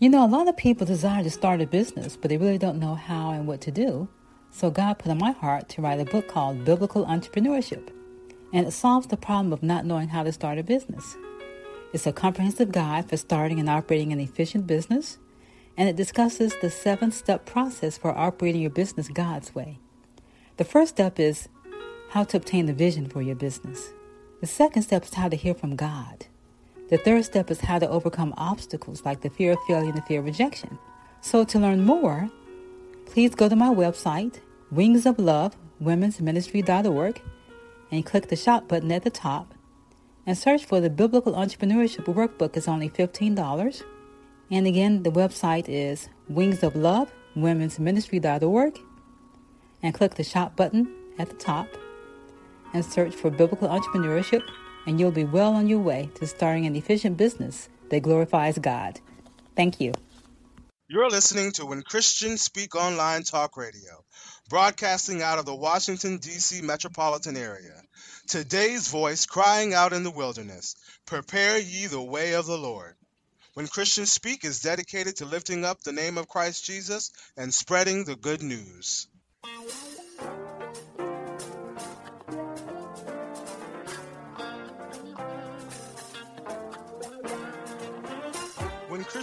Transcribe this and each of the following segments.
You know, a lot of people desire to start a business, but they really don't know how and what to do. So God put on my heart to write a book called Biblical Entrepreneurship, and it solves the problem of not knowing how to start a business. It's a comprehensive guide for starting and operating an efficient business, and it discusses the seven step process for operating your business God's way. The first step is how to obtain the vision for your business. The second step is how to hear from God. The third step is how to overcome obstacles like the fear of failure and the fear of rejection. So, to learn more, please go to my website, Wings of Love, and click the shop button at the top and search for the Biblical Entrepreneurship Workbook. It's only $15. And again, the website is Wings of Love, and click the shop button at the top and search for Biblical Entrepreneurship and you'll be well on your way to starting an efficient business that glorifies God. Thank you. You're listening to When Christians Speak Online Talk Radio, broadcasting out of the Washington, D.C. metropolitan area. Today's voice crying out in the wilderness Prepare ye the way of the Lord. When Christians Speak is dedicated to lifting up the name of Christ Jesus and spreading the good news.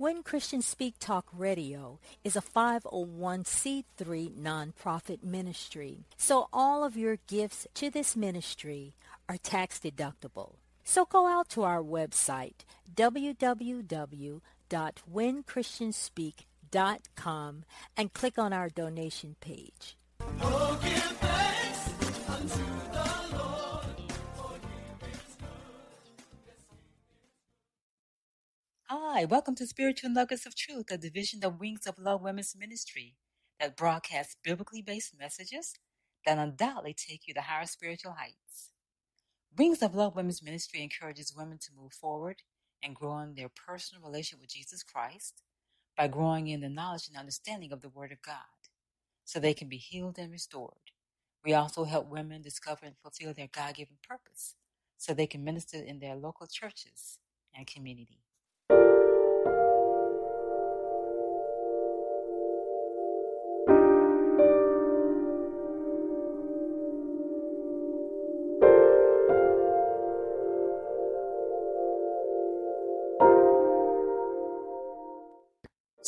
when Christians Speak Talk Radio is a 501c3 nonprofit ministry, so all of your gifts to this ministry are tax deductible. So go out to our website, www.whenchristianspeak.com, and click on our donation page. Oh, Hi, welcome to Spiritual Nuggets of Truth, a division of Wings of Love Women's Ministry that broadcasts biblically based messages that undoubtedly take you to higher spiritual heights. Wings of Love Women's Ministry encourages women to move forward and grow in their personal relationship with Jesus Christ by growing in the knowledge and understanding of the Word of God so they can be healed and restored. We also help women discover and fulfill their God given purpose so they can minister in their local churches and community.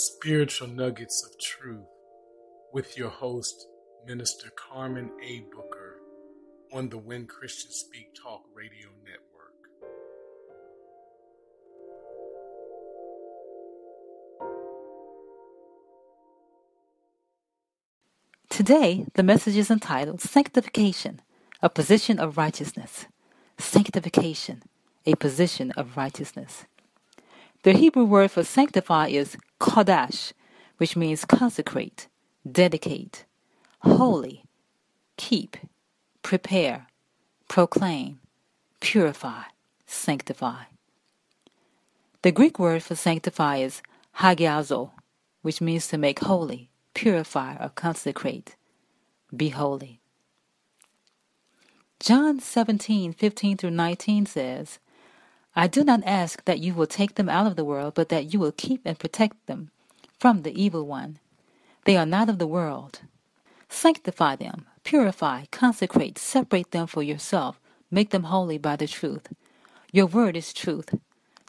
Spiritual Nuggets of Truth with your host, Minister Carmen A. Booker on the When Christians Speak Talk Radio Network. Today, the message is entitled Sanctification, a Position of Righteousness. Sanctification, a Position of Righteousness. The Hebrew word for sanctify is kodash, which means consecrate, dedicate, holy, keep, prepare, proclaim, purify, sanctify. The Greek word for sanctify is hagiazo, which means to make holy, purify, or consecrate. Be holy. John 17, 15 through 19 says, I do not ask that you will take them out of the world, but that you will keep and protect them from the evil one. They are not of the world. Sanctify them, purify, consecrate, separate them for yourself, make them holy by the truth. Your word is truth.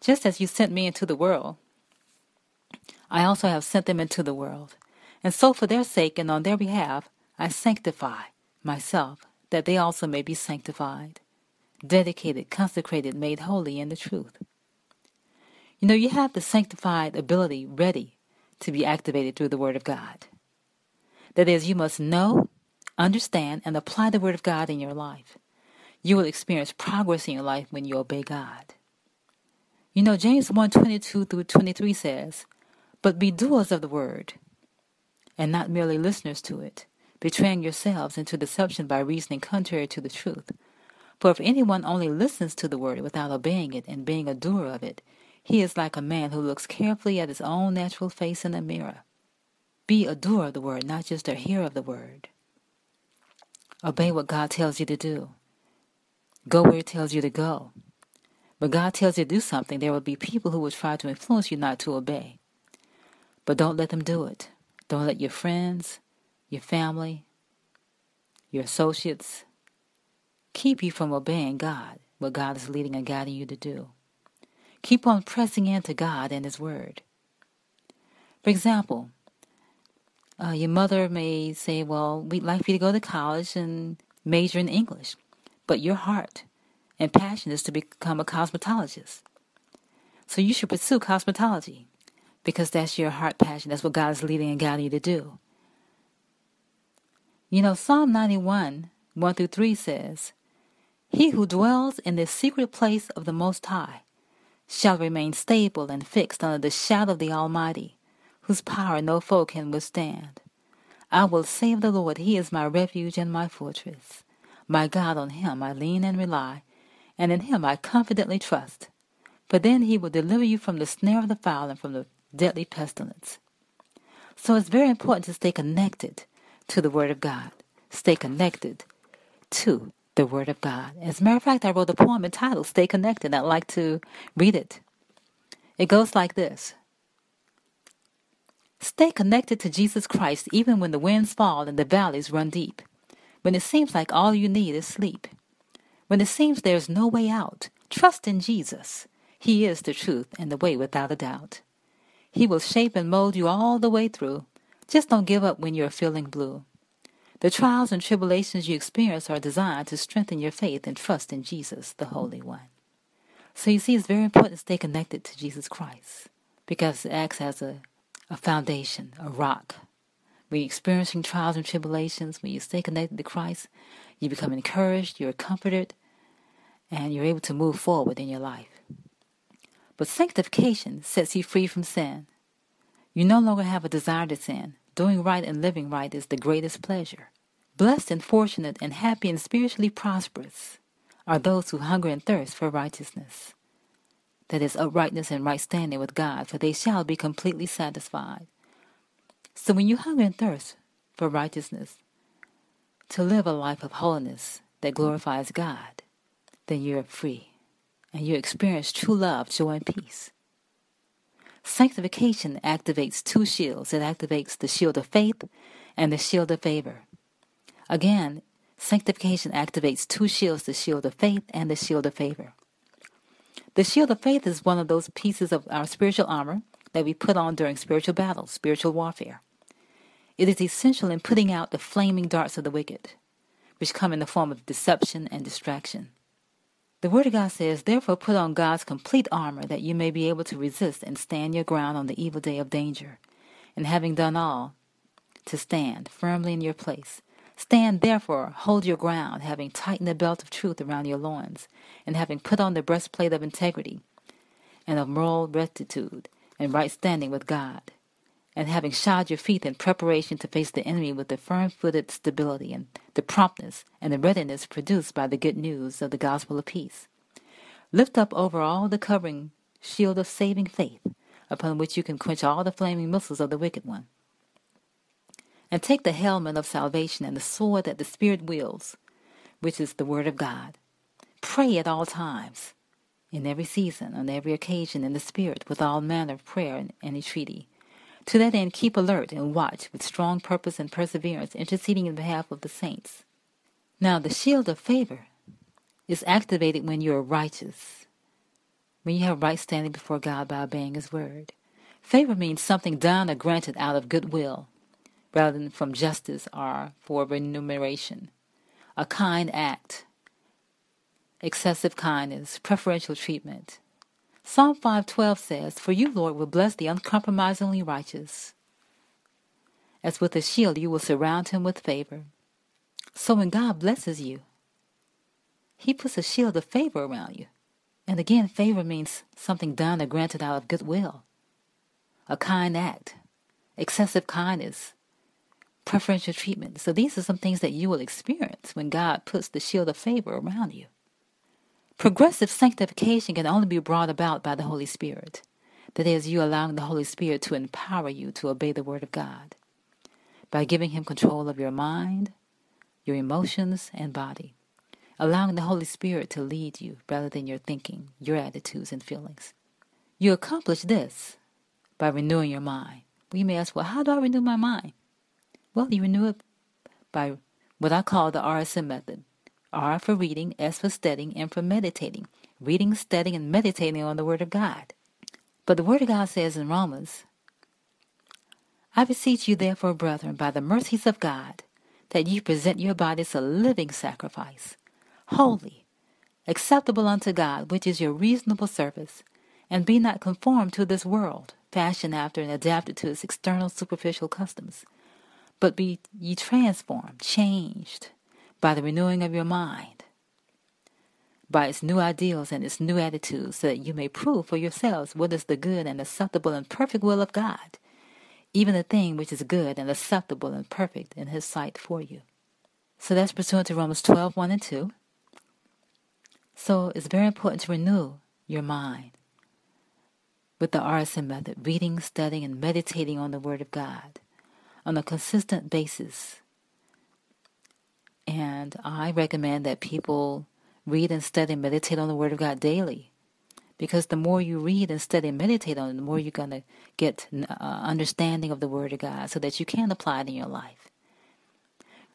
Just as you sent me into the world, I also have sent them into the world. And so, for their sake and on their behalf, I sanctify myself, that they also may be sanctified dedicated, consecrated, made holy in the truth. You know, you have the sanctified ability ready to be activated through the Word of God. That is, you must know, understand, and apply the Word of God in your life. You will experience progress in your life when you obey God. You know, James 1 22 through 23 says, But be doers of the word, and not merely listeners to it, betraying yourselves into deception by reasoning contrary to the truth. For if anyone only listens to the word without obeying it and being a doer of it, he is like a man who looks carefully at his own natural face in a mirror. Be a doer of the word, not just a hearer of the word. Obey what God tells you to do. Go where He tells you to go. When God tells you to do something, there will be people who will try to influence you not to obey. But don't let them do it. Don't let your friends, your family, your associates keep you from obeying God, what God is leading and guiding you to do. Keep on pressing into God and His Word. For example, uh, your mother may say, Well, we'd like for you to go to college and major in English, but your heart and passion is to become a cosmetologist. So you should pursue cosmetology because that's your heart passion. That's what God is leading and guiding you to do. You know, Psalm 91, 1 through 3 says, He who dwells in the secret place of the Most High shall remain stable and fixed under the shadow of the Almighty whose power no foe can withstand. I will save the Lord, He is my refuge and my fortress. My God, on Him I lean and rely, and in Him I confidently trust. For then He will deliver you from the snare of the fowl and from the deadly pestilence. So it's very important to stay connected to the Word of God. Stay connected to the Word of God. As a matter of fact, I wrote a poem entitled Stay Connected. I'd like to read it. It goes like this Stay connected to Jesus Christ even when the winds fall and the valleys run deep. When it seems like all you need is sleep. When it seems there's no way out, trust in Jesus. He is the truth and the way without a doubt. He will shape and mold you all the way through. Just don't give up when you're feeling blue. The trials and tribulations you experience are designed to strengthen your faith and trust in Jesus, the Holy One. So you see, it's very important to stay connected to Jesus Christ because it acts as a a foundation, a rock. When you're experiencing trials and tribulations, when you stay connected to Christ, you become encouraged, you're comforted, and you're able to move forward in your life. But sanctification sets you free from sin. You no longer have a desire to sin. Doing right and living right is the greatest pleasure. Blessed and fortunate and happy and spiritually prosperous are those who hunger and thirst for righteousness that is uprightness and right standing with God, for they shall be completely satisfied. So when you hunger and thirst for righteousness, to live a life of holiness that glorifies God, then you're free and you experience true love, joy, and peace. Sanctification activates two shields. It activates the shield of faith and the shield of favor. Again, sanctification activates two shields the shield of faith and the shield of favor. The shield of faith is one of those pieces of our spiritual armor that we put on during spiritual battles, spiritual warfare. It is essential in putting out the flaming darts of the wicked, which come in the form of deception and distraction. The Word of God says, Therefore put on God's complete armor that you may be able to resist and stand your ground on the evil day of danger, and having done all, to stand firmly in your place. Stand therefore, hold your ground, having tightened the belt of truth around your loins, and having put on the breastplate of integrity, and of moral rectitude, and right standing with God, and having shod your feet in preparation to face the enemy with the firm footed stability and the promptness and the readiness produced by the good news of the gospel of peace. Lift up over all the covering shield of saving faith, upon which you can quench all the flaming missiles of the wicked one and take the helmet of salvation and the sword that the Spirit wields, which is the Word of God. Pray at all times, in every season, on every occasion, in the Spirit, with all manner of prayer and entreaty. To that end, keep alert and watch with strong purpose and perseverance, interceding in behalf of the saints. Now, the shield of favor is activated when you are righteous, when you have right standing before God by obeying His word. Favor means something done or granted out of goodwill rather than from justice or for remuneration. A kind act, excessive kindness, preferential treatment. Psalm 5:12 says, "For you, Lord, will bless the uncompromisingly righteous. As with a shield you will surround him with favor." So when God blesses you, he puts a shield of favor around you. And again, favor means something done or granted out of goodwill, a kind act, excessive kindness, preferential treatment. So these are some things that you will experience when God puts the shield of favor around you. Progressive sanctification can only be brought about by the Holy Spirit. That is, you allowing the Holy Spirit to empower you to obey the Word of God by giving Him control of your mind, your emotions, and body, allowing the Holy Spirit to lead you rather than your thinking, your attitudes, and feelings. You accomplish this by renewing your mind. We may ask, well, how do I renew my mind? Well, you renew it by what I call the RSM method. R for reading, S for studying, and for meditating. Reading, studying, and meditating on the Word of God. But the Word of God says in Romans, I beseech you, therefore, brethren, by the mercies of God, that you present your bodies a living sacrifice, holy, acceptable unto God, which is your reasonable service, and be not conformed to this world, fashioned after and adapted to its external superficial customs but be ye transformed, changed by the renewing of your mind, by its new ideals and its new attitudes, so that you may prove for yourselves what is the good and acceptable and perfect will of God, even the thing which is good and acceptable and perfect in His sight for you. So that's pursuant to Romans 12 1 and 2. So it's very important to renew your mind with the RSM method, reading, studying, and meditating on the Word of God on a consistent basis. And I recommend that people read and study and meditate on the Word of God daily. Because the more you read and study and meditate on it, the more you're going to get uh, understanding of the Word of God so that you can apply it in your life.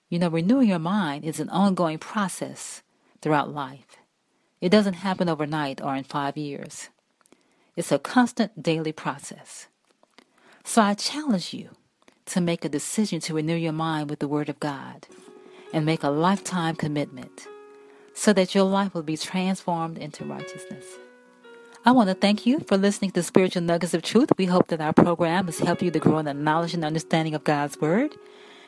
You know, renewing your mind is an ongoing process throughout life. It doesn't happen overnight or in five years. It's a constant daily process. So I challenge you to make a decision to renew your mind with the Word of God and make a lifetime commitment so that your life will be transformed into righteousness. I want to thank you for listening to Spiritual Nuggets of Truth. We hope that our program has helped you to grow in the knowledge and understanding of God's Word.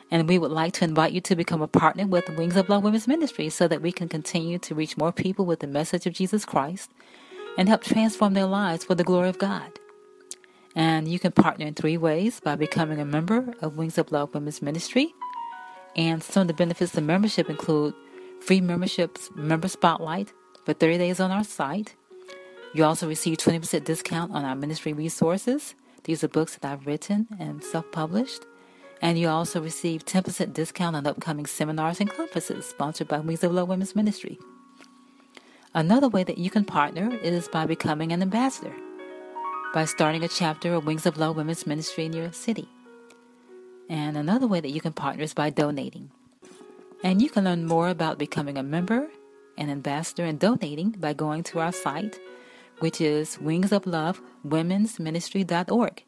And we would like to invite you to become a partner with Wings of Love Women's Ministry so that we can continue to reach more people with the message of Jesus Christ and help transform their lives for the glory of God. And you can partner in three ways by becoming a member of Wings of Love Women's Ministry. And some of the benefits of membership include free memberships, member spotlight for 30 days on our site. You also receive 20% discount on our ministry resources. These are books that I've written and self published. And you also receive 10% discount on upcoming seminars and conferences sponsored by Wings of Love Women's Ministry. Another way that you can partner is by becoming an ambassador by starting a chapter of Wings of Love Women's Ministry in your city. And another way that you can partner is by donating. And you can learn more about becoming a member, an ambassador, and donating by going to our site, which is Wings of Love Women's Ministry.org.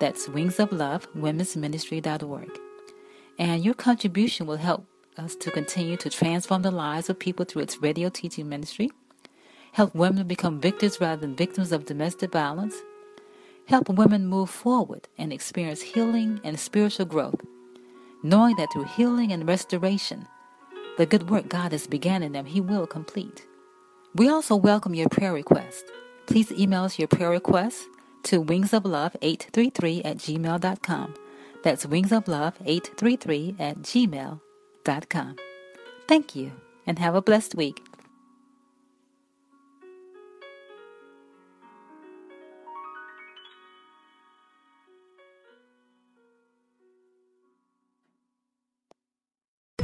That's Wings of Love Women's Ministry.org. And your contribution will help us to continue to transform the lives of people through its radio teaching ministry, help women become victors rather than victims of domestic violence, help women move forward and experience healing and spiritual growth, knowing that through healing and restoration, the good work God has begun in them, He will complete. We also welcome your prayer requests. Please email us your prayer requests to wingsoflove833 at gmail.com. That's wingsoflove833 at gmail.com. Thank you and have a blessed week.